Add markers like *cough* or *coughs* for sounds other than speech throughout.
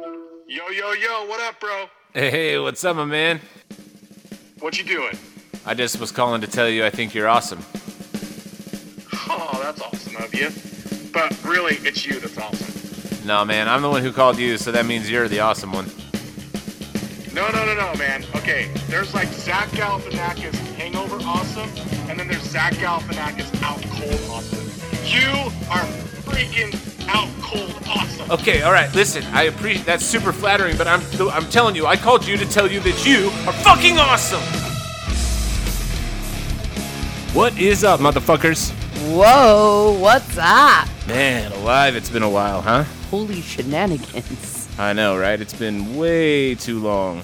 Yo, yo, yo, what up, bro? Hey, what's up, my man? What you doing? I just was calling to tell you I think you're awesome. *laughs* Oh, that's awesome of you. But really, it's you that's awesome. No, man, I'm the one who called you, so that means you're the awesome one. No, no, no, no, man. Okay, there's like Zach Galifianakis hangover awesome, and then there's Zach Galifianakis out cold awesome. You are freaking out cold awesome. Okay, all right, listen, I appreciate that's super flattering, but I'm I'm telling you, I called you to tell you that you are fucking awesome. What is up, motherfuckers? Whoa, what's up? Man, alive, it's been a while, huh? Holy shenanigans. I know, right? It's been way too long.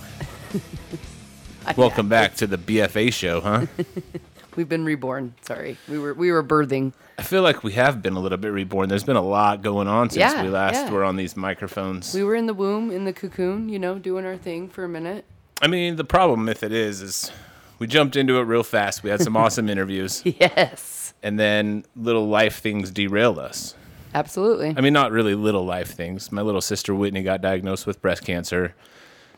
*laughs* Welcome back to the BFA show, huh? *laughs* We've been reborn. Sorry. We were we were birthing. I feel like we have been a little bit reborn. There's been a lot going on since Yeah, we last yeah. were on these microphones. We were in the womb, in the cocoon, you know, doing our thing for a minute. I mean, the problem with it is, is we jumped into it real fast. We had some *laughs* awesome interviews, Yes. and then little life things derailed us. Absolutely. I mean, not really little life things. My little sister Whitney got diagnosed with breast cancer.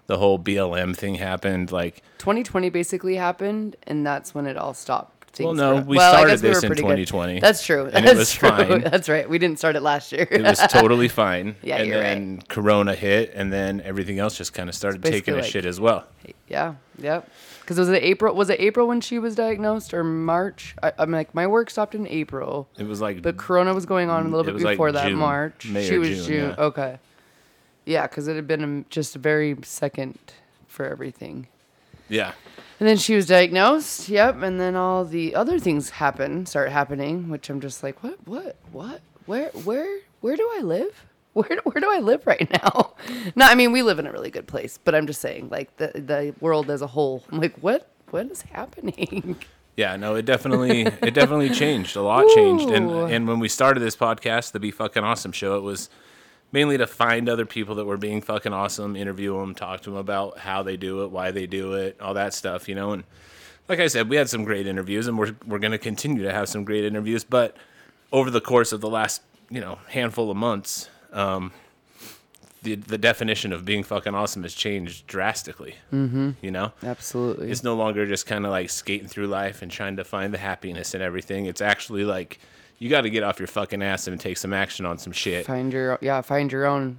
The whole BLM thing happened. Like, 2020 basically happened, and that's when it all stopped. Well, no, we I started we this in pretty good. 2020, That's true. and it That's was true. fine. *laughs* That's right. We didn't start it last year. it was totally *laughs* fine. Yeah, and you're then Corona hit, and then everything else just kind of started taking a like- shit as well. yeah. Yep. Because was it April? Was it April when she was diagnosed, or March? I, I'm like, my work stopped in April. It was like But Corona was going on a little bit like before that, June, March. May she or was June, June. yeah. Okay. Yeah, because it had been just a very second for everything. yeah. And then she was diagnosed. Yep. And then all the other things happen, start happening, which I'm just like, what, what, what, where, where, where do I live? *laughs* Where, do- where do I live right now? *laughs* No, I mean we live in a really good place, but I'm just saying, like the the world as a whole. I'm like, what, what is happening? *laughs* Yeah, no, it definitely it definitely changed. A lot changed. And and when we started this podcast, the Be Fucking Awesome show, it was mainly to find other people that were being fucking awesome, interview them, talk to them about how they do it, why they do it, all that stuff, you know. And like I said, we had some great interviews, and we're we're going to continue to have some great interviews. But over the course of the last you know handful of months, um, the the definition of being fucking awesome has changed drastically. Mm-hmm. You know, Absolutely. it's no longer just kind of like skating through life and trying to find the happiness and everything. It's actually like you got to get off your fucking ass and take some action on some shit. find your yeah find your own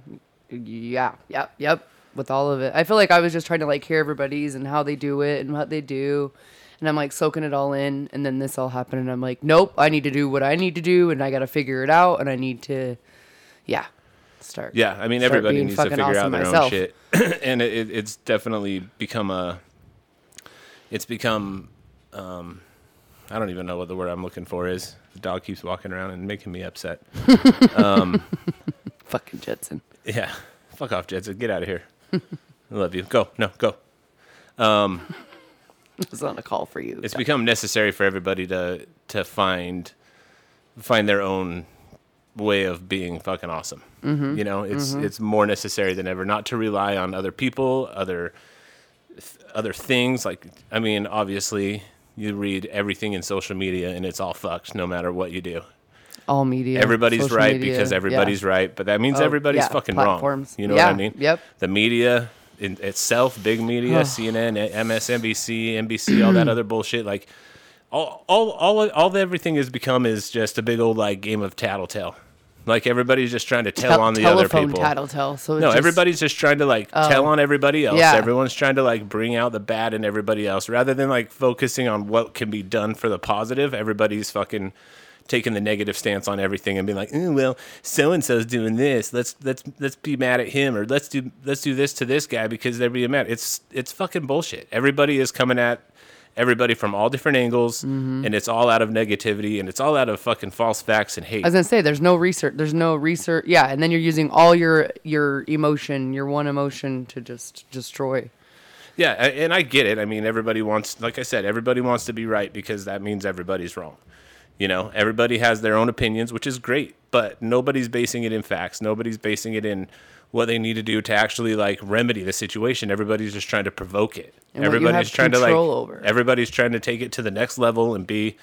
yeah yep yep with all of it i feel like i was just trying to like hear everybody's and how they do it and what they do and i'm like soaking it all in and then this all happened and i'm like nope i need to do what i need to do and i gotta figure it out and i need to yeah start Yeah, I mean everybody needs to figure out awesome their own shit, *clears throat* and it, it's definitely become a. It's become, um, I don't even know what the word I'm looking for is. The dog keeps walking around and making me upset. *laughs* Um, fucking jetson Yeah, fuck off, Jetson. Get out of here. I love you. Go. No, go. i was on a call for you it's become necessary for everybody to to find find their own way of being fucking awesome. Mm-hmm. You know, it's mm-hmm. it's more necessary than ever not to rely on other people, other th- other things. Like, I mean, obviously, you read everything in social media, and it's all fucked, no matter what you do. all media Everybody's social right media, because yeah. everybody's right, but that means Oh, everybody's yeah, fucking platforms. wrong. You know Yeah, what I mean? yep. The media in itself, big media, *sighs* CNN, MSNBC, NBC, all that *clears throat* other bullshit, like all, all, all, all everything has become is just a big old like game of tattletale. Like everybody's just trying to tell Tel- on the other telephone people. tattletale so No, just- Oh. everybody's just trying to like tell oh. on everybody else. Yeah. Everyone's trying to like bring out the bad in everybody else rather than like focusing on what can be done for the positive. Everybody's fucking taking the negative stance on everything and being like, "Ooh, well, so and so's doing this. Let's let's let's be mad at him or let's do let's do this to this guy because they're being mad." It's it's fucking bullshit. Everybody is coming at everybody from all different angles Mm-hmm. and it's all out of negativity and it's all out of fucking false facts and hate. As I was gonna say there's no research. There's no research. Yeah, and then you're using all your your emotion, your one emotion to just destroy. Yeah, and I get it. I mean, everybody wants, like I said, everybody wants to be right because that means everybody's wrong. You know, everybody has their own opinions, which is great, but nobody's basing it in facts. Nobody's basing it in what they need to do to actually like remedy the situation. Everybody's just trying to provoke it. And everybody's trying to like over. everybody's trying to take it to the next level and be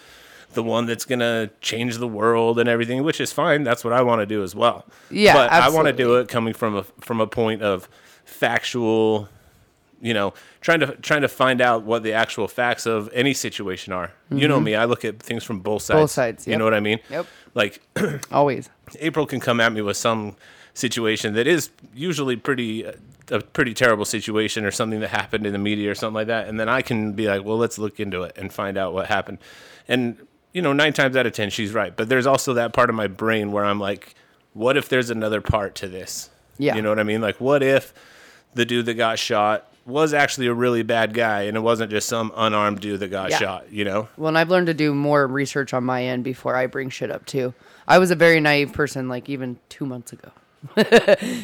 the one that's gonna change the world and everything, which is fine. That's what I want to do as well. Yeah, but I want to do it coming from a from a point of factual, you know, trying to trying to find out what the actual facts of any situation are. You know me, I look at things from both sides. Mm-hmm. sides, You know what I mean? Yep. Like *clears throat* Always. April can come at me with some situation that is usually pretty a pretty terrible situation or something that happened in the media or something like that, and then I can be like, well, let's look into it and find out what happened. And you know, nine times out of ten, she's right. But there's also that part of my brain where I'm like, what if there's another part to this? Yeah. You know what I mean? Like, what if the dude that got shot was actually a really bad guy and it wasn't just some unarmed dude that got Yeah. shot? You know? Well, and I've learned to do more research on my end before I bring shit up too. I was a very naive person, like even two months ago, *laughs*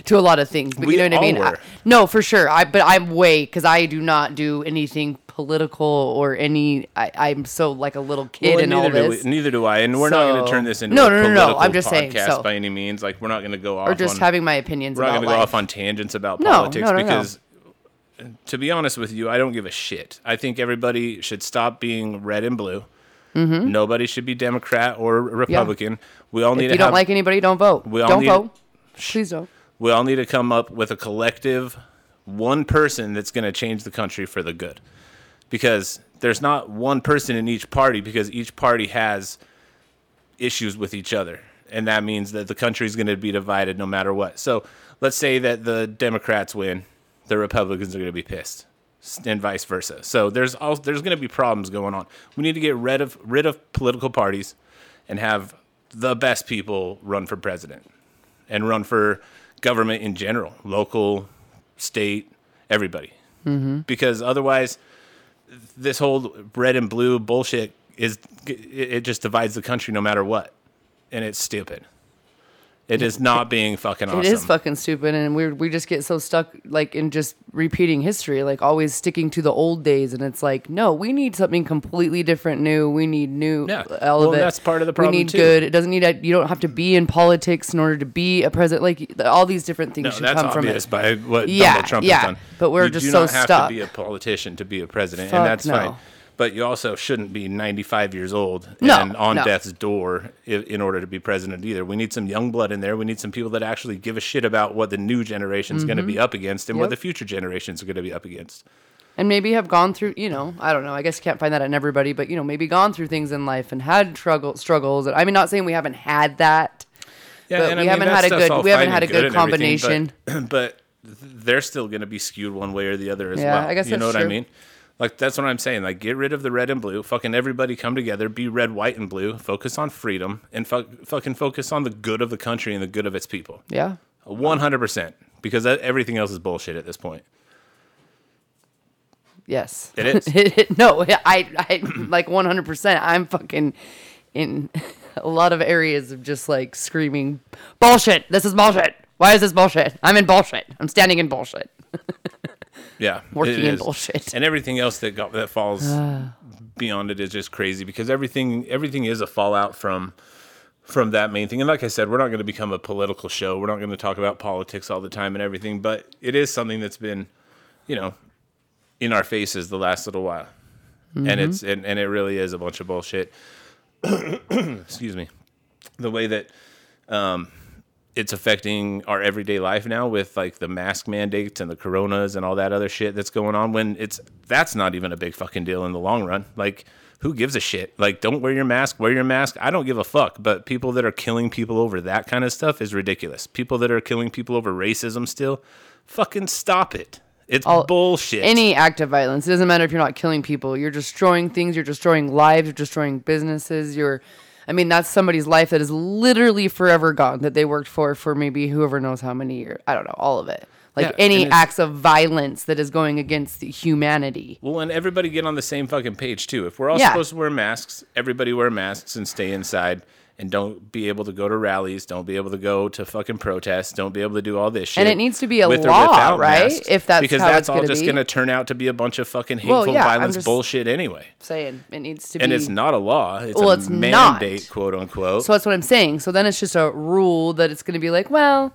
to a lot of things. But We you know what I mean? I- no, for sure. I but I'm way because I do not do anything political or any. I, I'm so like a little kid Well, in all do this, we- neither do I, and we're not going to turn this into No, a no, no, no, I'm just saying, podcast so- by any means. Like we're not going to go off or just on, having my opinions we're not going to go off on tangents about No, politics no, no, because, to be honest with you, I don't give a shit. I think everybody should stop being red and blue. Mm-hmm. Nobody should be Democrat or Republican. We all need if to you don't have like anybody, don't vote. We all don't need- vote. Please don't. we all need to come up with a collective one person that's going to change the country for the good. Because there's not one person in each party because each party has issues with each other. And that means that the country is going to be divided no matter what. So let's say that the democrats win the republicans are going to be pissed and vice versa. So there's also there's going to be problems going on. We need to get rid of rid of political parties and have the best people run for president and run for government in general, local, state, everybody. Mm-hmm. Because otherwise, this whole red and blue bullshit is it it just divides the country no matter what, and it's stupid. It is not being fucking awesome. It is fucking stupid, and we we just get so stuck like in just repeating history, like always sticking to the old days, and it's like no, we need something completely different, new. We need new Yeah. element. Well, that's part of the problem, We need too. good. It doesn't need. A, you don't have to be in politics in order to be a president. Like all these different things no, should come from it. by what Yeah, Donald Trump yeah, has done. but we're you just do so not have stuck. to be a politician to be a president, Fuck and that's no. fine. But you also shouldn't be 95 years old No, and on no. death's door in, order to be president either. We need some young blood in there. We need some people that actually give a shit about what the new generation is going to be up against and what Mm-hmm. The future generations are going to be up against. and maybe have gone through you know i don't know i guess you can't find that in everybody but you know maybe gone through things in life and had struggle struggles i mean not saying we haven't had that Yeah, But we haven't had a good- we haven't had a good everything, combination. *clears throat* But, but they're still going to be skewed one way or the other as Yeah, well. I guess you know what I mean? Like that's what I'm saying. Like get rid of the red and blue. Fucking everybody come together. Be red, white, and blue. Focus on freedom and fuck, fucking focus on the good of the country and the good of its people. yeah One hundred percent. Because that, everything else is bullshit at this point. yes It is. *laughs* no i i like 100% i'm fucking in a lot of areas of just like screaming bullshit this is bullshit why is this bullshit i'm in bullshit i'm standing in bullshit *laughs* Yeah, Working in bullshit. and everything else that got, that falls beyond it is just crazy because everything everything is a fallout from from that main thing. And like I said, we're not going to become a political show. We're not going to talk about politics all the time and everything, but it is something that's been, you know, in our faces the last little while, and it's and, and it really is a bunch of bullshit. *coughs* Excuse me, the way that um, it's affecting our everyday life now with like the mask mandates and the coronas and all that other shit that's going on when it's that's not even a big fucking deal in the long run. Like who gives a shit? Like don't wear your mask wear your mask. I don't give a fuck. But people that are killing people over that kind of stuff is ridiculous. People that are killing people over racism still fucking stop it. It's All- bullshit. any act of violence it doesn't matter if you're not killing people. You're destroying things you're destroying lives you're destroying businesses you're i mean that's somebody's life that is literally forever gone that they worked for for maybe whoever knows how many years i don't know all of it like Yeah, any acts of violence that is going against humanity Well, and everybody get on the same fucking page too. If we're all Yeah. supposed to wear masks, everybody wear masks and stay inside and don't be able to go to rallies, don't be able to go to fucking protests, don't be able to do all this shit. And it needs to be a law, right? masks, If that's because that's all just going to turn out to be a bunch of fucking hateful Well, yeah, violence bullshit anyway. saying it needs to be... And it's not a law; it's Well, a it's not. mandate, quote unquote. So that's what I'm saying. So then it's just a rule that it's going to be like, well,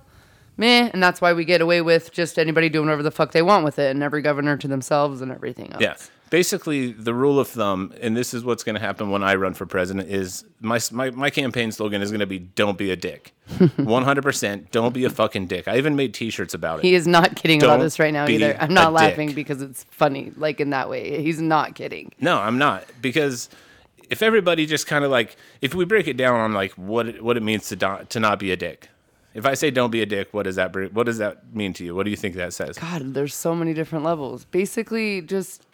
meh, and that's why we get away with just anybody doing whatever the fuck they want with it, and every governor to themselves and everything else. Yeah. Basically the rule of thumb, and this is what's going to happen when I run for president, is my my, my campaign slogan is going to be "Don't be a dick." *laughs* One hundred percent, don't be a fucking dick. I even made T-shirts about it. He is not kidding about Don't this right now either. I'm not laughing dick. because it's funny, like in that way. He's not kidding. No, I'm not because if everybody just kind of like if we break it down on like what it, what it means to do, to not be a dick. If I say don't be a dick, what does that what does that mean to you? What do you think that says? God, there's so many different levels. Basically, just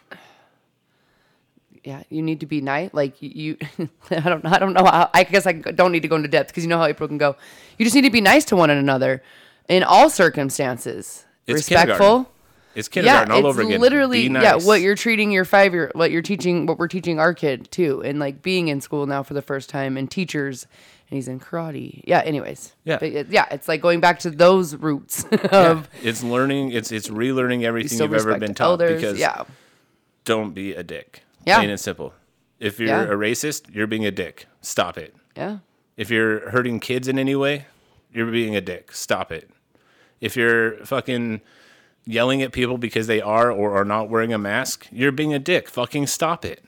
yeah, you need to be nice. Like you, *laughs* I don't, I don't know. How, I guess I don't need to go into depth because you know how April can go. You just need to be nice to one another in all circumstances. It's. Respectful. It's kindergarten yeah, all it's over again. literally Be yeah. What you're treating your five year, what you're teaching, what we're teaching our kid too, and like being in school now for the first time, and teachers, and he's in karate. Yeah. Anyways. Yeah. But it- yeah. It's like going back to those roots *laughs* Yeah. of It's learning. It's it's relearning everything still you've ever been taught. elders. because yeah. don't be a dick. Yeah. Plain and simple. If you're Yeah. a racist, you're being a dick. Stop it. Yeah. If you're hurting kids in any way, you're being a dick. Stop it. If you're fucking yelling at people because they are or are not wearing a mask, you're being a dick. Fucking stop it.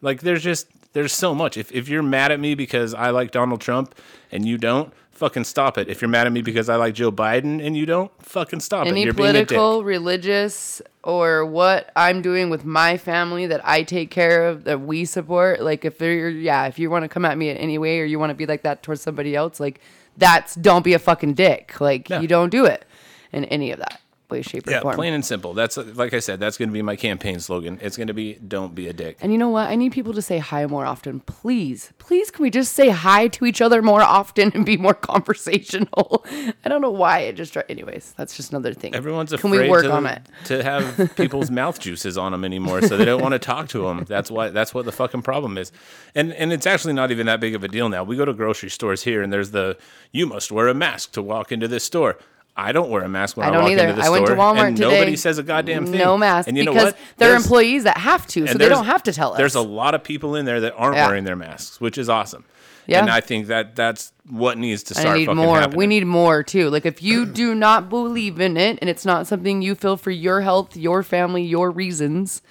Like there's just there's so much. If if you're mad at me because I like Donald Trump and you don't, fucking stop it. If you're mad at me because I like Joe Biden and you don't, fucking stop Any it. You're being a dick. political, religious, or what I'm doing with my family that I take care of, that we support. Like if you're, yeah, if you want to come at me in any way or you want to be like that towards somebody else, like that's don't be a fucking dick. Like you don't do it in any of that way, shape, or Yeah, form. plain and simple. That's like I said. That's going to be my campaign slogan. It's going to be "Don't be a dick." And you know what? I need people to say hi more often. Please, please, can we just say hi to each other more often and be more conversational? *laughs* I don't know why it just. Anyways, that's just another thing. Everyone's Can we work to, on it? to have *laughs* people's mouth juices on them anymore, so they don't want to talk to them. That's why. That's what the fucking problem is, and and it's actually not even that big of a deal now. We go to grocery stores here, and there's the you must wear a mask to walk into this store. I don't wear a mask when I, I don't walk either. into the I went to store, Walmart and today. nobody says a goddamn thing. No mask and you know because what? they're There's- employees that have to, so and they there's- don't have to tell us. There's a lot of people in there that aren't Yeah. wearing their masks, which is awesome. Yeah. And I think that that's what needs to start I need fucking more. happening. We need more too. Like if you do *clears throat* not believe in it and it's not something you feel for your health, your family, your reasons,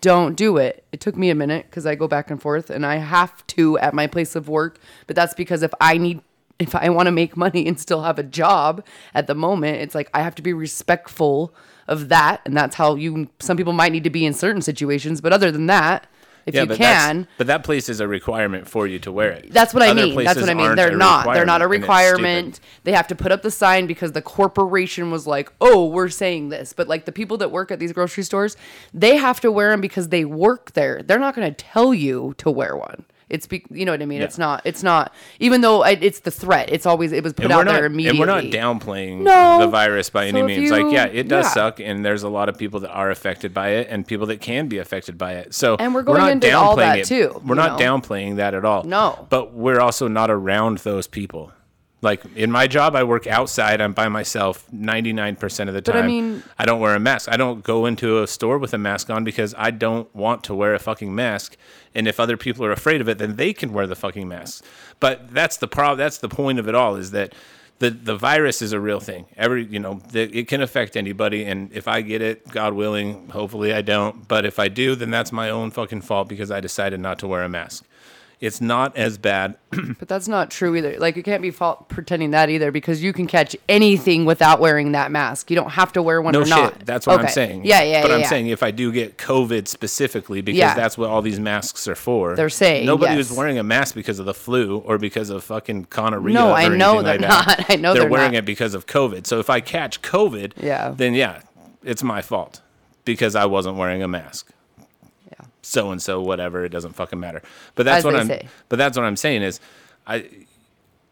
don't do it. It took me a minute because I go back and forth and I have to at my place of work. But that's because if I need, if I want to make money and still have a job at the moment, it's like I have to be respectful of that. And that's how you, some people might need to be in certain situations. But other than that, if you but can, but that place is a requirement for you to wear it. That's what I mean. That's what I mean. They're not. They're not a requirement. They have to put up the sign because the corporation was like, "Oh, we're saying this." But like the people that work at these grocery stores, they have to wear them because they work there. They're not going to tell you to wear one. It's be, you know what I mean. Yeah. It's not. It's not. Even though I, it's the threat, it's always it was put out we're, not, there immediately. and we're not downplaying No. the virus by any So if means. like, yeah, it does yeah. suck, and there's a lot of people that are affected by it, and people that can be affected by it. So, And we're going not into all downplaying that it. too, We're not know? downplaying that at all. No. but we're also not around those people. Like in my job, I work outside. I'm by myself 99% of the time. But I mean- I don't wear a mask. I don't go into a store with a mask on because I don't want to wear a fucking mask. And if other people are afraid of it, then they can wear the fucking mask. But that's the problem. That's the point of it all is that the, the virus is a real thing. Every, you know, the, it can affect anybody. And if I get it, God willing, hopefully I don't. But if I do, then that's my own fucking fault because I decided not to wear a mask. It's not as bad. *clears throat* But that's not true either. Like you can't be fault pretending that either because you can catch anything without wearing that mask. You don't have to wear one No or shit. not. That's what I'm saying. Yeah, yeah, But yeah. I'm yeah. saying if I do get COVID specifically, because Yeah. that's what all these masks are for. They're saying, nobody yes. was wearing a mask because of the flu or because of fucking gonorrhea. No, I know they're like that. not. *laughs* I know they're, they're wearing not. it because of COVID. So if I catch COVID, Yeah. then yeah, it's my fault because I wasn't wearing a mask. So and so, whatever. It doesn't fucking matter. But that's As what I'm. say. But that's what I'm saying is, I,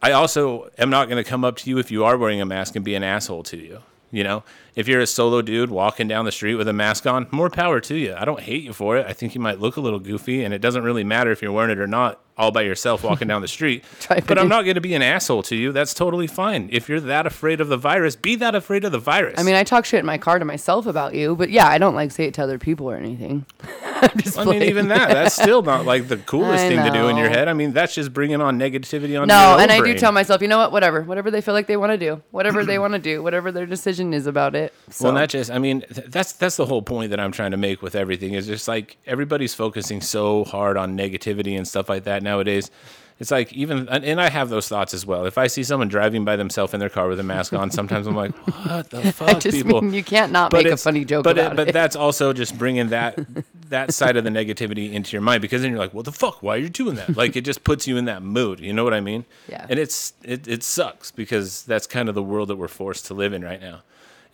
I also am not going to come up to you if you are wearing a mask and be an asshole to you. You know, if you're a solo dude walking down the street with a mask on, more power to you. I don't hate you for it. I think you might look a little goofy, and it doesn't really matter if you're wearing it or not all by yourself walking down the street. *laughs* But I'm not going to be an asshole to you. That's totally fine. If you're that afraid of the virus, be that afraid of the virus. I mean, I talk shit in my car to myself about you, but yeah, I don't like say it to other people or anything. *laughs* I mean, even that, that's still not like the *laughs* coolest thing to do in your head. I mean, that's just bringing on negativity on No, and I do tell myself, you know what, whatever, whatever they feel like they want to do, whatever they *clears throat* want to do, whatever their decision is about it. So, Well, not just. I mean, th- that's that's the whole point that I'm trying to make with everything. Is just like everybody's focusing so hard on negativity and stuff like that nowadays. It's like even, and and I have those thoughts as well. If I see someone driving by themselves in their car with a mask on, sometimes I'm like, "What the *laughs* fuck, I just people?" mean you can't not make a funny joke but about But it. that's also just bringing that *laughs* that side of the negativity into your mind because then you're like, "What the fuck? Why are you doing that?" Like it just puts you in that mood. You know what I mean? Yeah. And it's it it sucks because that's kind of the world that we're forced to live in right now.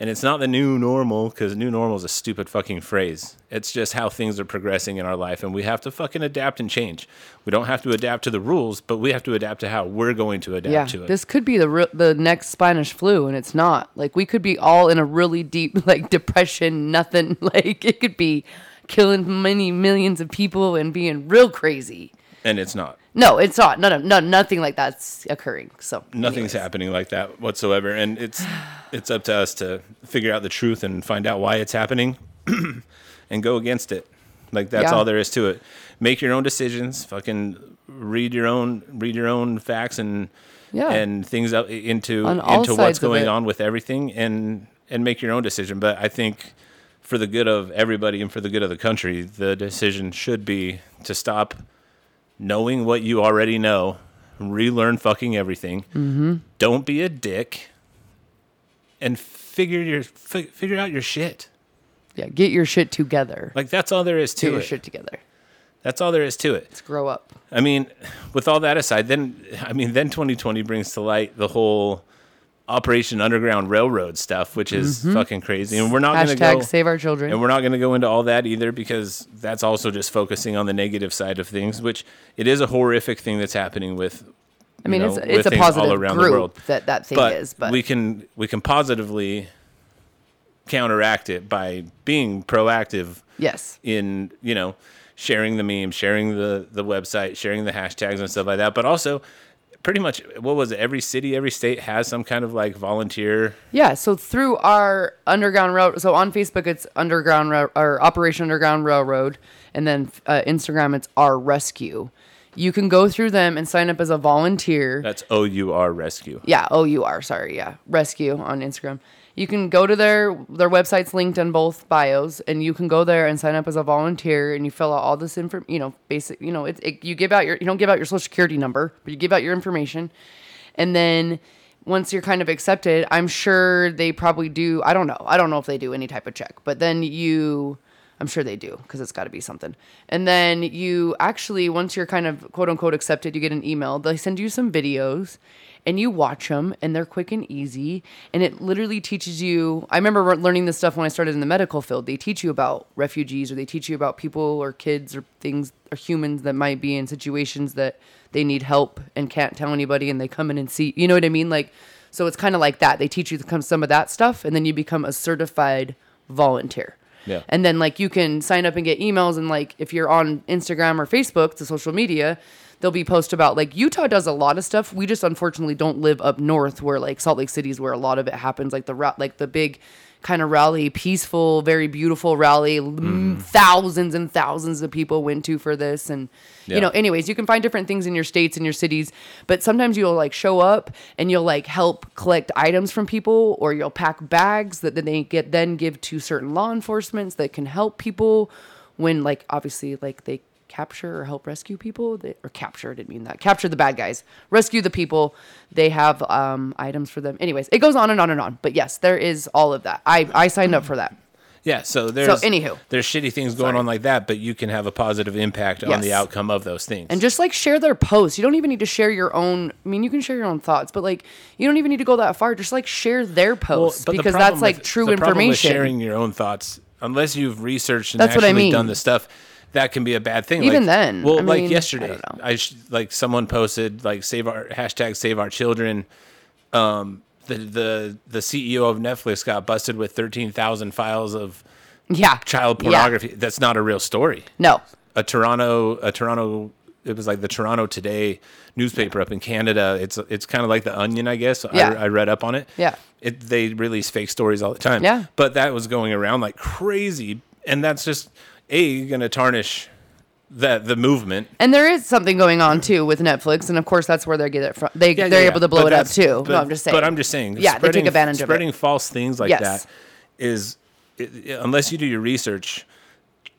And it's not the new normal because new normal is a stupid fucking phrase. It's just how things are progressing in our life, and we have to fucking adapt and change. We don't have to adapt to the rules, but we have to adapt to how we're going to adapt yeah, to it. this could be the re- the next Spanish flu, and it's not. Like we could be all in a really deep *laughs* like depression. Nothing *laughs* like it could be killing many millions of people and being real crazy. And it's not. No, it's not. No, no, no, nothing like that's occurring. So Nothing's anyways. happening like that whatsoever, and it's *sighs* it's up to us to figure out the truth and find out why it's happening, *clears throat* and go against it. Like that's Yeah. all there is to it. Make your own decisions. Fucking read your own read your own facts and Yeah. and things up into On into what's going on with everything and and make your own decision. But I think for the good of everybody and for the good of the country, the decision should be to stop knowing what you already know, relearn fucking everything. Mm-hmm. Don't be a dick, and figure your fi- figure out your shit. Yeah, get your shit together. Like that's all there is to it. Get to your it. shit together. That's all there is to it. Let's grow up. I mean, with all that aside, then I mean, then 2020 brings to light the whole Operation Underground Railroad stuff, which is fucking crazy, and we're not going to Mm-hmm. Hashtag go. save our children. And we're not going to go into all that either because that's also just focusing on the negative side of things, which it is a horrific thing that's happening with. I mean, it's know, it's with a things all positive around the group world. that that thing But, is, but we can we can positively counteract it by being proactive yes, in you know sharing the meme, sharing the the website, sharing the hashtags and stuff like that. But also, pretty much, what was it? Every city, every state has some kind of like volunteer. yeah. So through our underground rail, so on Facebook it's underground or Operation Underground Railroad, and then uh, Instagram it's our rescue. You can go through them and sign up as a volunteer. That's O U R Rescue. Yeah, O U R, sorry, yeah. Rescue on Instagram. You can go to their their website's linked on both bios and you can go there and sign up as a volunteer and you fill out all this info, you know, basic, you know, it, it you give out your you don't give out your social security number, but you give out your information. And then once you're kind of accepted, I'm sure they probably do, I don't know. I don't know if they do any type of check, but then you I'm sure they do because it's got to be something. And then you actually, once you're kind of quote unquote accepted, you get an email. They send you some videos and you watch them and they're quick and easy. And it literally teaches you. I remember re- learning this stuff when I started in the medical field. They teach you about refugees or they teach you about people or kids or things or humans that might be in situations that they need help and can't tell anybody and they come in and see. You know what I mean? Like, so it's kind of like that. They teach you come some of that stuff and then you become a certified volunteer. Yeah. And then like you can sign up and get emails and like if you're on Instagram or Facebook, the social media, there'll be posts about like Utah does a lot of stuff. We just unfortunately don't live up north where like Salt Lake City is where a lot of it happens. Like the like the big kind of rally, peaceful, very beautiful rally. mm, Thousands and thousands of people went to for this and Yeah. you know anyways you can find different things in your states and your cities but sometimes you'll like show up and you'll like help collect items from people or you'll pack bags that then they get then give to certain law enforcements that can help people when like obviously like they capture or help rescue people they, or capture I didn't mean that capture the bad guys rescue the people they have um items for them anyways it goes on and on and on but yes there is all of that i i signed up for that Yeah, so there's so anywho. there's shitty things going Sorry. on like that, but you can have a positive impact on the outcome of those things. and just like share their posts. You don't even need to share your own. I mean, you can share your own thoughts, but like you don't even need to go that far. Just like share their posts the because problem that's like with- true the information. sharing your own thoughts, unless you've researched and That's what I mean. done the stuff, that can be a bad thing. Even Like- then, well, I like mean, yesterday, don't. I, sh- like someone posted like save our hashtag save our children. Um, the the the CEO of Netflix got busted with thirteen thousand files of yeah, child Yeah. pornography. That's not a real story. No, A Toronto a Toronto it was like the Toronto Today newspaper up in Canada. It's it's kind of like the Onion, I guess. Yeah. I, I read up on it. Yeah. It they release fake stories all the time. Yeah. But that was going around like crazy, and that's just a going to tarnish that the movement. And there is something going on too with Netflix, and of course that's where they get it from. They Yeah, they're yeah, able to blow it up too. But, no, I'm just saying. But I'm just saying. Yeah, they spreading, take advantage of it. Spreading false things like Yes. that is, it, it- unless you do your research,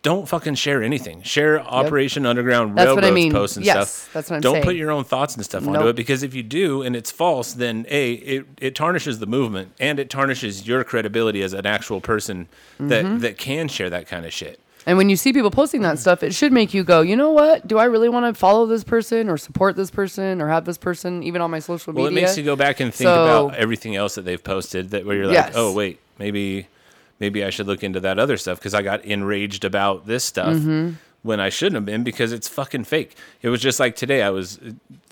don't fucking share anything. Share Operation Underground That's what I mean. posts and Yes, stuff. that's what I'm don't saying. put your own thoughts and stuff onto Nope. it because if you do and it's false, then a it, it tarnishes the movement and it tarnishes your credibility as an actual person that Mm-hmm. that can share that kind of shit. And when you see people posting that stuff, it should make you go, you know what? Do I really want to follow this person or support this person or have this person even on my social Well, media? it makes you go back and think So- about everything else that they've posted that where you're like, Yes. oh wait, maybe maybe I should look into that other stuff because I got enraged about this stuff Mm-hmm. when I shouldn't have been because it's fucking fake. It was just like today. I was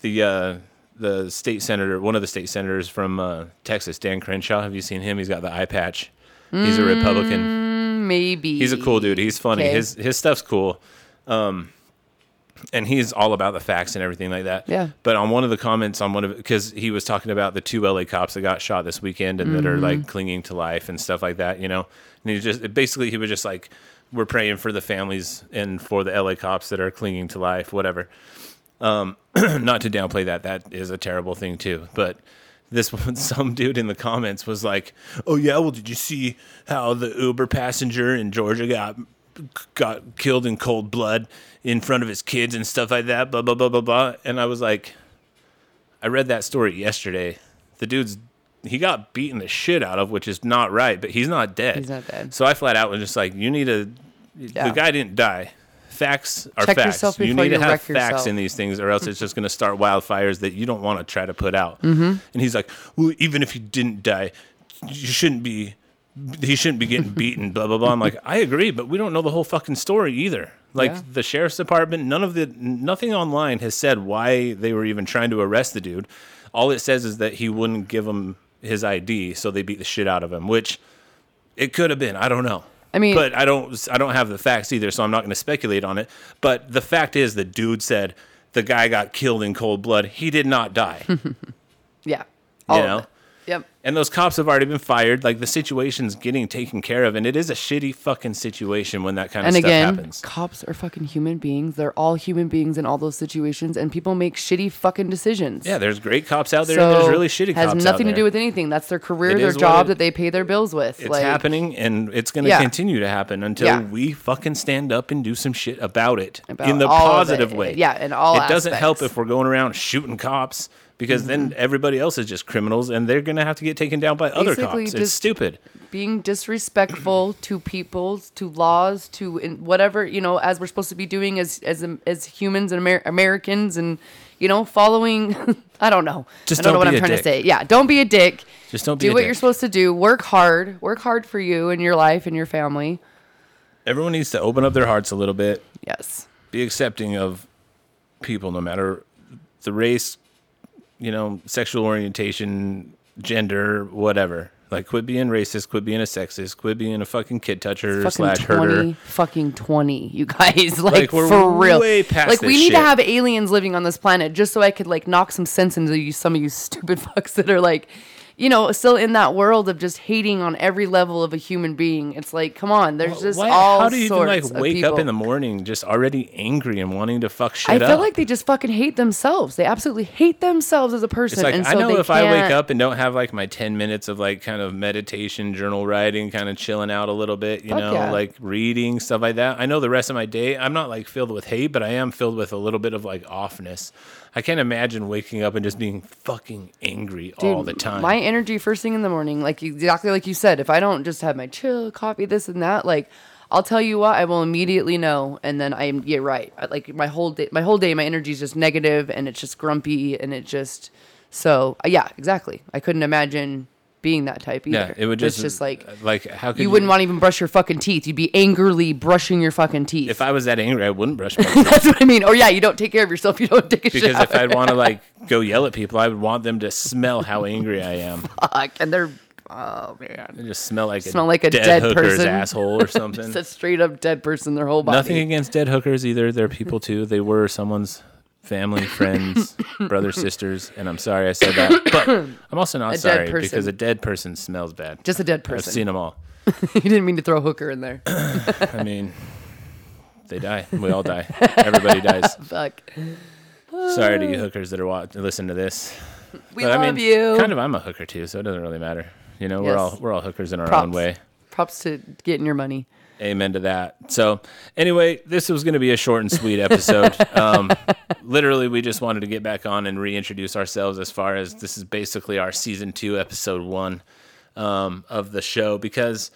the uh, the state senator, one of the state senators from uh, Texas, Dan Crenshaw. Have you seen him? He's got the eye patch. He's a Republican. Maybe. He's a cool dude. He's funny. Okay. His his stuff's cool. Um, and he's all about the facts and everything like that. Yeah. But on one of the comments on one of because he was talking about the two LA cops that got shot this weekend and that are Mm-hmm. like clinging to life and stuff like that, you know. And he just basically he was just like, we're praying for the families and for the LA cops that are clinging to life, whatever. Um, *clears throat* not to downplay that, that is a terrible thing too, but. This one, *laughs* some dude in the comments was like, "Oh yeah, well, did you see how the Uber passenger in Georgia got got killed in cold blood in front of his kids and stuff like that?" Blah blah blah blah blah. And I was like, I read that story yesterday. The dude's he got beaten the shit out of, which is not right, but he's not dead. He's not dead. So I flat out was just like, you need to. Yeah. The guy didn't die. Facts are Check facts. you need to have facts yourself. in these things, or else it's just going to start wildfires that you don't want to try to put out. Mm-hmm. And he's like, well, even if he didn't die, you shouldn't be. He shouldn't be getting beaten. Blah blah blah. I'm like, I agree, but we don't know the whole fucking story either. Like Yeah. the sheriff's department, none of the nothing online has said why they were even trying to arrest the dude. All it says is that he wouldn't give him his ID, so they beat the shit out of him. Which it could have been. I don't know. I mean- but I don't. I don't have the facts either, so I'm not going to speculate on it. But the fact is, the dude said the guy got killed in cold blood. He did not die. *laughs* Yeah. All you know. Yep. And those cops have already been fired. Like the situation's getting taken care of, and it is a shitty fucking situation when that kind of And stuff again, happens. cops are fucking human beings. They're all human beings in all those situations, and people make shitty fucking decisions. Yeah, there's great cops out there, so and there's really shitty has cops out nothing to do with anything. That's their career, It their job it- that they pay their bills with. It's like, happening, and it's going to Yeah. continue to happen until Yeah. we fucking stand up and do some shit about it About in the positive way. Yeah, in all It doesn't help if we're going around shooting cops because then Mm-hmm. everybody else is just criminals, and they're going to have to get taken down by other Basically cops. It's stupid. being disrespectful *clears throat* to people, to laws, to in whatever you know, as we're supposed to be doing as as as humans and Amer- Americans, and you know, following. *laughs* I don't know. Just I don't know don't what be I'm trying dick. to say. Yeah, don't be a dick. Just don't be do what dick. you're supposed to do. Work hard. Work hard for you and your life and your family. Everyone needs to open up their hearts a little bit. Yes. be accepting of people no matter the race, you know, sexual orientation, gender, whatever. Like, quit being racist, quit being a sexist, quit being a fucking kid toucher fucking slash 20, herder. fucking 20, you guys. *laughs* Like, Like, we're for real. way past like, we need to have aliens living on this planet just so I could, like, knock some sense into you, some of you stupid *laughs* fucks that are, like, you know, still in that world of just hating on every level of a human being. It's like, come on, there's just Why- all how do you even like wake up in the morning just already angry and wanting to fuck shit I up? feel like they just fucking hate themselves. They absolutely hate themselves as a person. It's like and I so know if I wake up and don't have like my ten minutes of like kind of meditation, journal writing, kind of chilling out a little bit, you Fuck know, yeah. like reading stuff like that. I know the rest of my day, I'm not like filled with hate, but I am filled with a little bit of like offness. I can't imagine waking up and just being fucking angry all the time. My energy first thing in the morning, like exactly like you said, if I don't just have my chill coffee, this and that, like I'll tell you what, I will immediately know, and then I'm yeah right. I, like my whole day, my whole day, my energy is just negative, and it's just grumpy, and it just so yeah, exactly. I couldn't imagine being that type either. yeah, it would just, it's just just like uh, like how could you wouldn't want to even brush your fucking teeth. You'd be angrily brushing your fucking teeth. If I was that angry, I wouldn't brush *laughs* my teeth. That's what I mean. Or yeah, you don't take care of yourself. You don't take a because shower. if I'd want to *laughs* like go yell at people, I would want them to smell how angry I am. Fuck, and they're oh man, They just smell like Smell a like a dead, dead hooker's person. asshole or *laughs* something. it's a straight up dead person. Their whole body. Nothing against dead hookers either. They're people too. They were someone's family, friends, *laughs* brothers, sisters, and I'm sorry I said that. But *coughs* I'm also not dead sorry person. because a dead person smells bad. Just a dead person. I've seen them all. *laughs* you didn't mean to throw hooker in there. *coughs* I mean, they die. We all die. Everybody dies. *laughs* Fuck. Sorry to you hookers that are watch- listen to this. We But, love I mean, you. Kind of, I'm a hooker too, so it doesn't really matter. You know, we're Yes. all we're all hookers in our Props. own way. Props to getting your money. Amen to that. So, anyway, this was going to be a short and sweet episode. um, *laughs* literally, we just wanted to get back on and reintroduce ourselves as far as this is basically our season two, episode one um, of the show because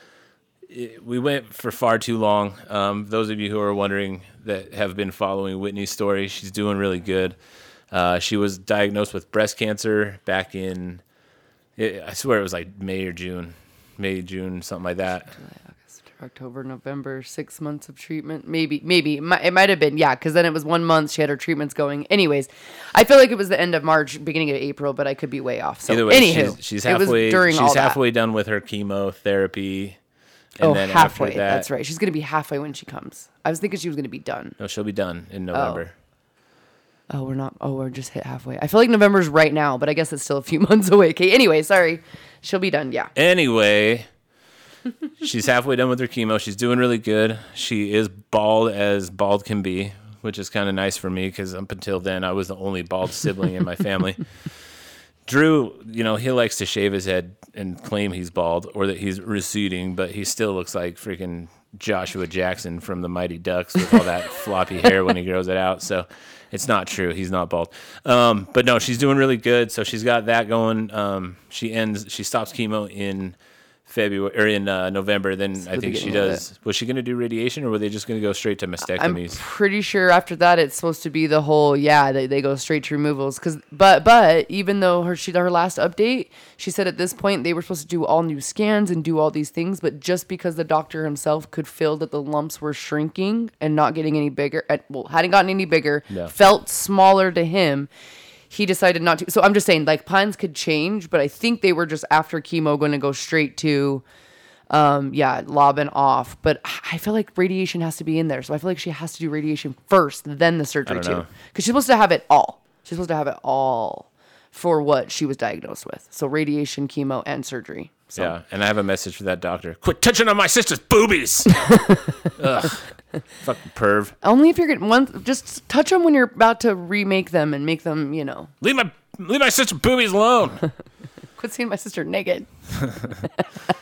it, we went for far too long. Um, those of you who are wondering that have been following Whitney's story, she's doing really good. Uh, she was diagnosed with breast cancer back in, it, I swear it was like May or June, May, June, something like that. October, November, six months of treatment. Maybe, maybe it might, have been, yeah, because then it was one month. She had her treatments going. Anyways, I feel like it was the end of March, beginning of April, but I could be way off. So, Either way, anywho, she's, she's it was halfway. during she's all that. halfway done with her chemotherapy, and oh, then halfway. after that, That's right. She's gonna be halfway when she comes. I was thinking she was gonna be done. No, she'll be done in November. Oh. oh, we're not. Oh, we're just hit halfway. I feel like November's right now, but I guess it's still a few *laughs* months away. Okay. Anyway, sorry. She'll be done. Yeah. Anyway, *laughs* she's halfway done with her chemo. She's doing really good. She is bald as bald can be, which is kind of nice for me because up until then I was the only bald sibling in my family. *laughs* Drew, you know, he likes to shave his head and claim he's bald or that he's receding, but he still looks like freaking Joshua Jackson from the Mighty Ducks with all that *laughs* floppy hair when he grows it out. So it's not true. He's not bald. Um, but no, she's doing really good. So she's got that going. Um, she ends. She stops chemo in February or in uh, November. Then I the think she does. Was she going to do radiation or were they just going to go straight to mastectomies? I'm pretty sure after that it's supposed to be the whole yeah they, they go straight to removals because but but even though her she her last update she said at this point they were supposed to do all new scans and do all these things but just because the doctor himself could feel that the lumps were shrinking and not getting any bigger well hadn't gotten any bigger Yeah. felt smaller to him he decided not to so i'm just saying like plans could change but i think they were just after chemo going to go straight to um yeah lobbing off. But i feel like radiation has to be in there so i feel like she has to do radiation first then the surgery too. because she's supposed to have it all. She's supposed to have it all for what she was diagnosed with. So radiation chemo and surgery so Yeah, and I have a message for that doctor. Quit touching on my sister's boobies. *laughs* Ugh, fucking perv. only if you're getting one just touch them when you're about to remake them and make them you know Leave my leave my sister's boobies alone. *laughs* quit seeing my sister naked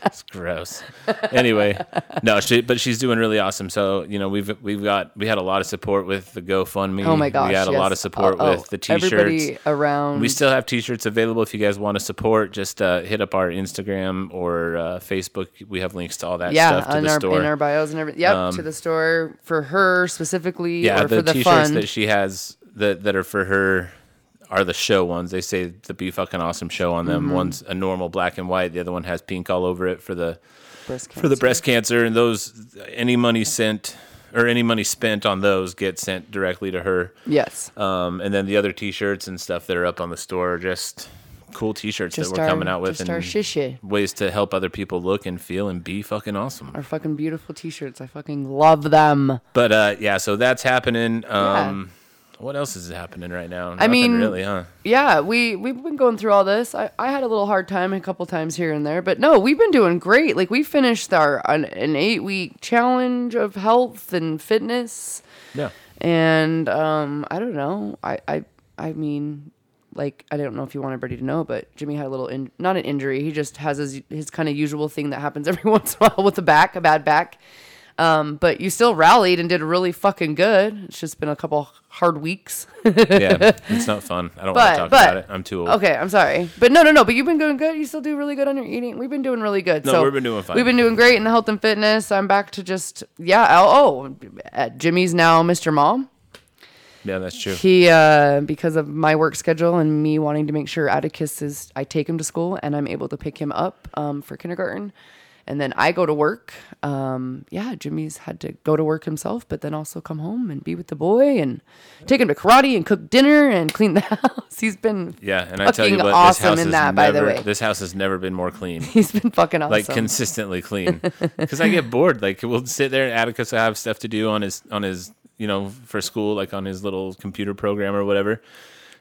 It's gross. Anyway, no, she, but she's doing really awesome. So you know, we've we've got we had a lot of support with the GoFundMe. oh my gosh we had a lot of support Oh, oh, with the T-shirts. everybody around We still have T-shirts available if you guys want to support. Just uh, hit up our Instagram or uh, Facebook. We have links to all that yeah, stuff to in the our, store. Um, in our bios and everything. Yep, to the store for her specifically, yeah, or the for the T-shirts that she has that that are for her are the show ones. They say the Be Fucking Awesome show on Mm-hmm. them. One's a normal black and white. The other one has pink all over it for the breast for the breast cancer. And those any money sent or any money spent on those get sent directly to her. Yes, Um, and then the other T-shirts and stuff that are up on the store are just cool T-shirts just that we're our, coming out with and ways to help other people look and feel and be fucking awesome. our fucking beautiful T-shirts. I fucking love them. But uh, yeah, so that's happening. Um, What else is happening right now? Nothing mean, really, huh? Yeah, we we've been going through all this. I, I had a little hard time a couple times here and there, but no, we've been doing great. Like we finished our an, an eight week challenge of health and fitness. Yeah. and um, I don't know. I, I I mean, like I don't know if you want everybody to know, but Jimmy had a little in, not an injury. He just has his his kind of usual thing that happens *laughs* every once in a while with the back, a bad back. Um, but you still rallied and did really fucking good. It's just been a couple hard weeks. yeah, *laughs* it's not fun. I don't want to talk but- about it. I'm too old. Okay, I'm sorry, but no, no, no. But you've been doing good. You still do really good on your eating. We've been doing really good. No, so we've been doing fine. We've been doing great in the health and fitness. I'm back to just yeah. Oh, oh uh, Jimmy's now Mr. Mom. Yeah, that's true. He, uh, because of my work schedule and me wanting to make sure Atticus is, I take him to school and I'm able to pick him up um, for kindergarten. And then I go to work. Um, yeah, Jimmy's had to go to work himself, but then also come home and be with the boy and take him to karate and cook dinner and *laughs* clean the house. He's been, Yeah, and I tell you what, awesome this house in that, never, by the way. This house has never been more clean. *laughs* he's been fucking awesome. like consistently clean *laughs* because I get bored. Like we'll sit there and Atticus will have stuff to do on his on his you know, for school, like on his little computer program or whatever.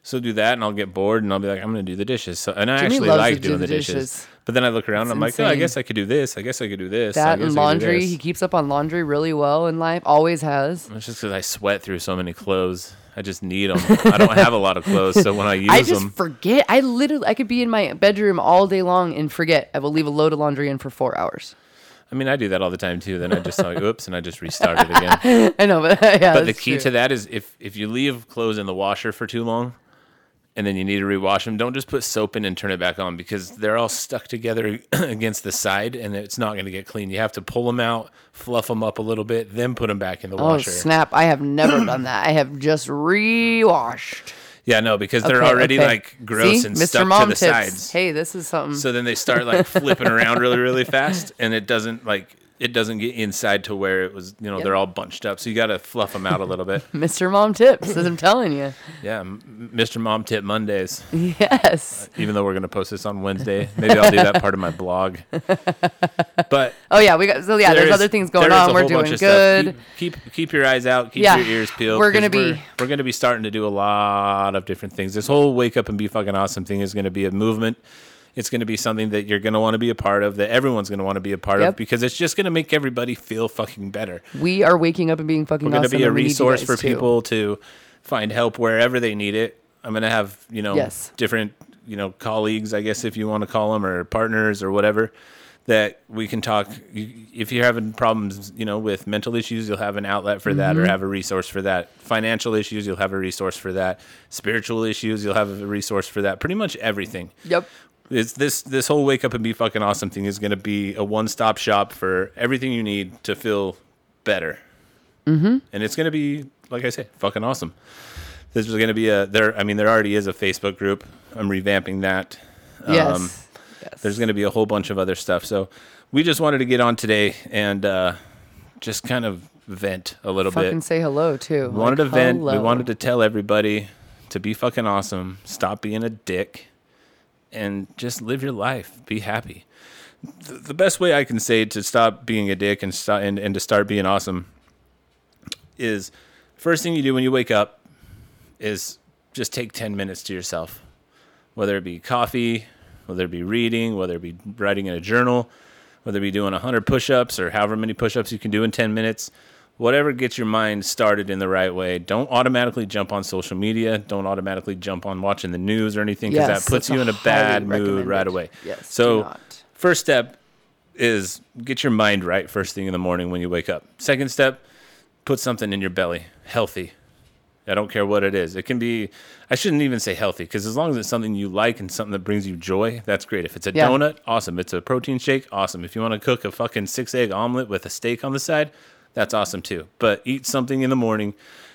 So do that, and I'll get bored, and I'll be like, I'm gonna do the dishes. So, and I Jimmy actually like to do doing the dishes. dishes. But then I look around, and I'm It's like, oh, I guess I could do this. I guess I could do this. That and I could do laundry. He keeps up on laundry really well in life. Always has. It's just because I sweat through so many clothes. I just need them. I don't have a lot of clothes, so when I *laughs* use them, I just them, forget. I literally, I could be in my bedroom all day long and forget. I will leave a load of laundry in for four hours. I mean, I do that all the time too. Then I just like, *laughs* oops, and I just restart it again. *laughs* I know, but yeah. But the key to that is if if you leave clothes in the washer for too long, and then you need to rewash them, don't just put soap in and turn it back on because they're all stuck together *clears throat* against the side, and it's not going to get clean. You have to pull them out, fluff them up a little bit, then put them back in the Oh washer. snap! I have never *clears throat* done that. I have just rewashed. Yeah, no, because they're Okay, already okay. like gross See? and Mr. stuck Mom to the tips. sides. Hey, this is something. So then they start like flipping around really, really fast, and it doesn't like it doesn't get inside to where it was. You know, Yep. they're all bunched up, so you got to fluff them out a little bit. *laughs* Mr. Mom tips, as I'm telling you. Yeah, M- Mr. Mom Tip Mondays. Yes. Uh, even though we're gonna post this on Wednesday, maybe I'll do that part of my blog. *laughs* But Oh yeah, we got. So yeah, there's, there's- other things going on. We're doing good. Keep, keep keep your eyes out. Keep Yeah, your ears peeled. we're gonna be- We're, we're gonna be starting to do a lot of different things. This whole wake up and be fucking awesome thing is gonna be a movement. It's going to be something that you're going to want to be a part of, that everyone's going to want to be a part Yep. of, because it's just going to make everybody feel fucking better. We are waking up and being fucking We're going to be a and we need you resource for too. people to find help wherever they need it. I'm going to have, you know, Yes. different, you know, colleagues, I guess, if you want to call them, or partners or whatever, that we can talk. If you're having problems, you know, with mental issues, you'll have an outlet for that or Mm-hmm. have a resource for that. Financial issues, you'll have a resource for that. Spiritual issues, you'll have a resource for that. Pretty much everything. Yep. It's this this whole wake up and be fucking awesome thing is going to be a one stop shop for everything you need to feel better. Mm-hmm. And it's going to be like I say, fucking awesome. There's going to be a there. I mean, there already is a Facebook group. I'm revamping that. Yes. Um, yes. There's going to be a whole bunch of other stuff. So we just wanted to get on today and uh, just kind of vent a little bit. fucking say hello too. We wanted Like, to vent. We wanted to tell everybody to be fucking awesome. Stop being a dick, and just live your life. Be happy. The, the best way I can say to stop being a dick and start and, and to start being awesome is first thing you do when you wake up is just take ten minutes to yourself. Whether it be coffee, whether it be reading, whether it be writing in a journal, whether it be doing 100 push-ups or however many push-ups you can do in 10 minutes whatever gets your mind started in the right way don't automatically jump on social media don't automatically jump on watching the news or anything because Yes, that puts you in a bad mood right away Yes, so first step is get your mind right first thing in the morning when you wake up second step put something in your belly healthy I don't care what it is. It can be, I shouldn't even say healthy because as long as it's something you like and something that brings you joy, that's great. If it's a Yeah. donut, awesome. It's a protein shake, awesome. If you want to cook a fucking six egg omelet with a steak on the side, that's awesome too. But eat something in the morning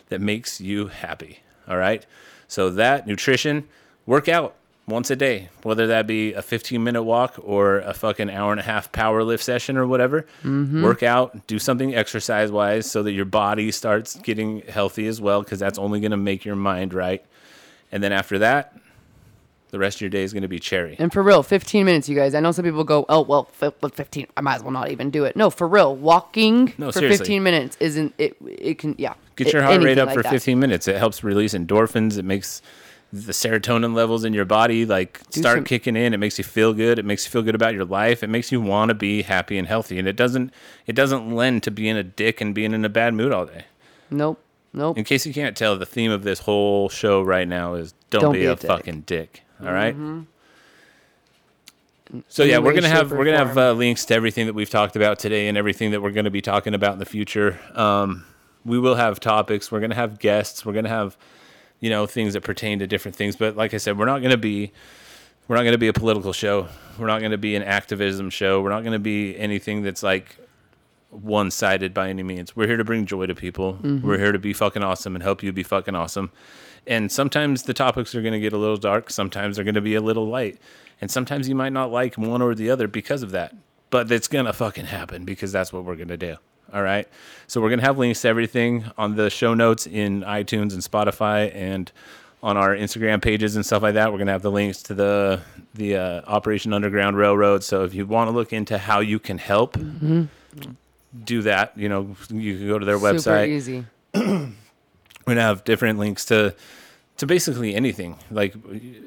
that makes you happy. All right. So that nutrition, work out once a day, whether that be a 15 minute walk or a fucking hour and a half power lift session or whatever. Mm-hmm. Work out, do something exercise wise so that your body starts getting healthy as well, because that's only going to make your mind right. And then after that, the rest of your day is going to be cherry. And for real, 15 minutes, you guys. I know some people go, oh, well, fi- 15, I might as well not even do it. No, for real, walking No, for seriously. 15 minutes isn't, it It can, yeah. Get it- your heart rate up like for that. 15 minutes. It helps release endorphins. It makes the serotonin levels in your body like start some- kicking in. It makes you feel good. It makes you feel good about your life. It makes you want to be happy and healthy. And it doesn't it doesn't lend to being a dick and being in a bad mood all day. Nope. Nope. In case you can't tell, the theme of this whole show right now is don't, Don't be, be a, a dick. Fucking dick. All right? So yeah, we're gonna have we're gonna have uh, links to everything that we've talked about today and everything that we're gonna be talking about in the future. Um, we will have topics. We're gonna have guests. We're gonna have you know things that pertain to different things. But like I said, we're not gonna be we're not gonna be a political show. We're not gonna be an activism show. We're not gonna be anything that's like one sided by any means. We're here to bring joy to people. Mm-hmm. We're here to be fucking awesome and help you be fucking awesome. And sometimes the topics are going to get a little dark. Sometimes they're going to be a little light. And sometimes you might not like one or the other because of that. But it's going to fucking happen because that's what we're going to do. All right. So we're going to have links to everything on the show notes in iTunes and Spotify and on our Instagram pages and stuff like that. We're going to have the links to the the uh, Operation Underground Railroad. So if you want to look into how you can help, do that. You know, you can go to their Super website. easy. *clears throat* We're gonna have different links to to basically anything. Like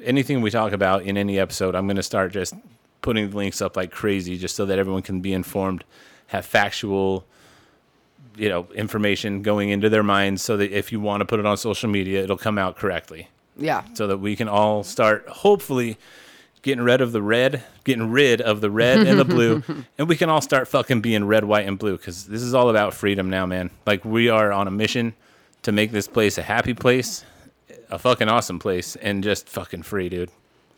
anything we talk about in any episode, I'm gonna start just putting links up like crazy, just so that everyone can be informed, have factual, you know, information going into their minds, so that if you want to put it on social media, it'll come out correctly, Yeah. so that we can all start hopefully getting rid of the red, getting rid of the red and the blue, *laughs* and we can all start fucking being red, white, and blue because this is all about freedom now, man. Like we are on a mission to make this place a happy place, a fucking awesome place, and just fucking free, dude.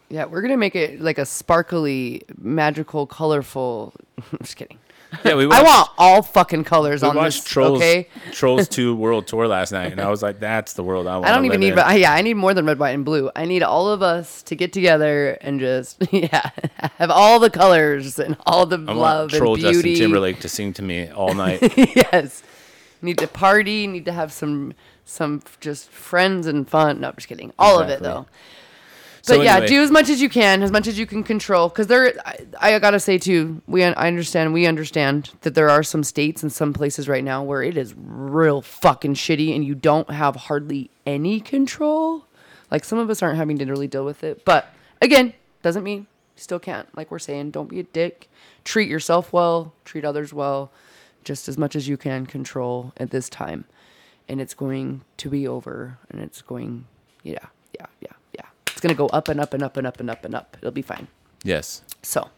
Yeah, we're gonna make it like a sparkly, magical, colorful. *laughs* I'm just kidding. Yeah, we *laughs* I want all fucking colors we on watched this. Trolls Okay. Trolls *laughs* Two World Tour last night, and I was like, that's the world I want. I don't even need, in. but yeah, I need more than red, white, and blue. I need all of us to get together and just yeah, have all the colors and all the I love want Troll and Justin. Timberlake to sing to me all night. yes, need to party. Need to have some some just friends and fun. No, I'm just kidding. All of it Exactly. though. So But yeah, anyway. do as much as you can, as much as you can control. Because there, I, I gotta say too, we I understand, we understand that there are some states and some places right now where it is real fucking shitty, and you don't have hardly any control. Like some of us aren't having to really deal with it, but again, doesn't mean you still can't. Like we're saying, don't be a dick. Treat yourself well. Treat others well, just as much as you can control at this time. And it's going to be over, and it's going, yeah, yeah, yeah, yeah. It's gonna go up and up and up and up and up and up. It'll be fine. yes. So.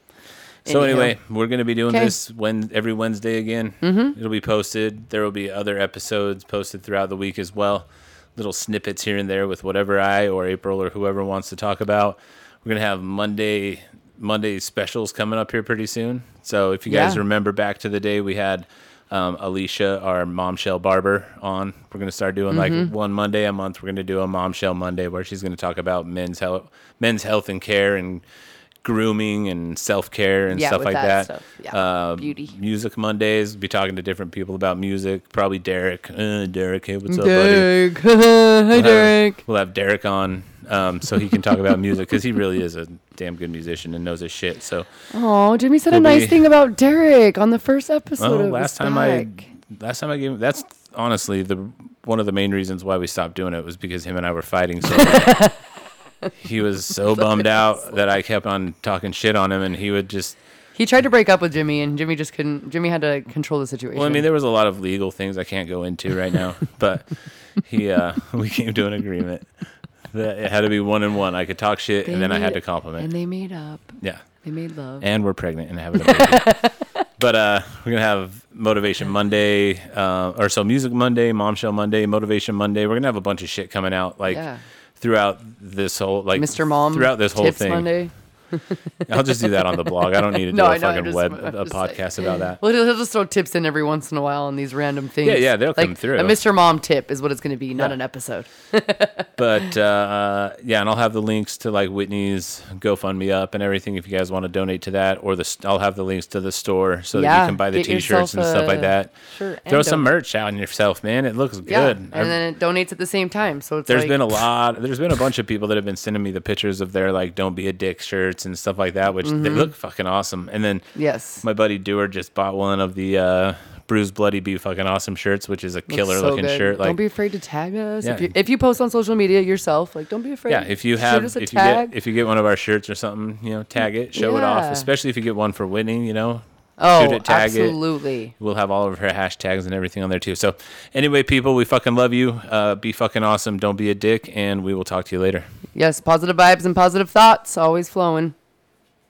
So anyhow. anyway, we're gonna be doing 'Kay. this when every Wednesday again. Mm-hmm. It'll be posted. There will be other episodes posted throughout the week as well. Little snippets here and there with whatever I or April or whoever wants to talk about. We're gonna have Monday Monday specials coming up here pretty soon. So if you guys Yeah. remember back to the day we had um, Alicia, our mom shell barber, on. We're gonna start doing Mm-hmm. like one Monday a month. We're gonna do a mom shell Monday where she's gonna talk about men's health, men's health and care and grooming and self care and Yeah, stuff like that that. stuff. Yeah, Uh, beauty. Music Mondays. Be talking to different people about music. Probably Derek. Uh, Derek, hey, what's up, buddy? Derek. *laughs* Hi, We'll have- Derek. We'll have Derek on um, so he can talk about music because he really is a damn good musician and knows his shit. So, Oh, Jimmie said a We'll nice be- thing about Derek on the first episode. well, of last time back. I, last time I gave that's honestly the one of the main reasons why we stopped doing it was because him and I were fighting so. bad. *laughs* he was so bummed out that I kept on talking shit on him, and he would just. he tried to break up with Jimmie, and Jimmie just couldn't. Jimmie had to control the situation. Well, I mean, there was a lot of legal things I can't go into right now, *laughs* but he, uh, *laughs* we came to an agreement that it had to be one and one. I could talk shit, They and then I had to compliment. and they made up. yeah, They made love. and we're pregnant and having a baby. *laughs* but uh, we're gonna have motivation Monday, uh, or so music Monday, mom show Monday, motivation Monday. We're gonna have a bunch of shit coming out like Yeah. throughout this whole like Mr. Mom throughout this whole thing. Monday. *laughs* I'll just do that on the blog. I don't need to *laughs* do No, a I know, fucking just- web a just saying. podcast about that. Well, he'll, just throw tips in every once in a while on these random things. Yeah, yeah, they'll like, come through. A Mr. Mom tip is what it's going to be, not Yeah. an episode. *laughs* but uh, yeah, and I'll have the links to like Whitney's GoFundMe up and everything if you guys want to donate to that, or the st- I'll have the links to the store so that you can buy the T-shirts and stuff like that. and Throw some merch out on yourself, man. It looks good. Yeah, and I've- then it donates at the same time. So it's there's like, been a lot. There's been a bunch of people that have been sending me the pictures of their like "Don't be a dick" shirts and stuff like that, which they Mm-hmm. look fucking awesome. And then yes, my buddy Dewar just bought one of the uh, "Bruised Bloody Be fucking awesome" shirts, which is a killer so looking good. shirt. Like don't be afraid to tag us. If you if you post on social media yourself, like don't be afraid. Yeah, if you have, if you tag. get, if you get one of our shirts or something, you know, tag it, show it off. Especially if you get one for Whitney, you know, oh, shoot it, tag it. absolutely. We'll have all of her hashtags and everything on there too. So, anyway, people, we fucking love you. Uh, be fucking awesome. Don't be a dick, and we will talk to you later. Yes, positive vibes and positive thoughts always flowing.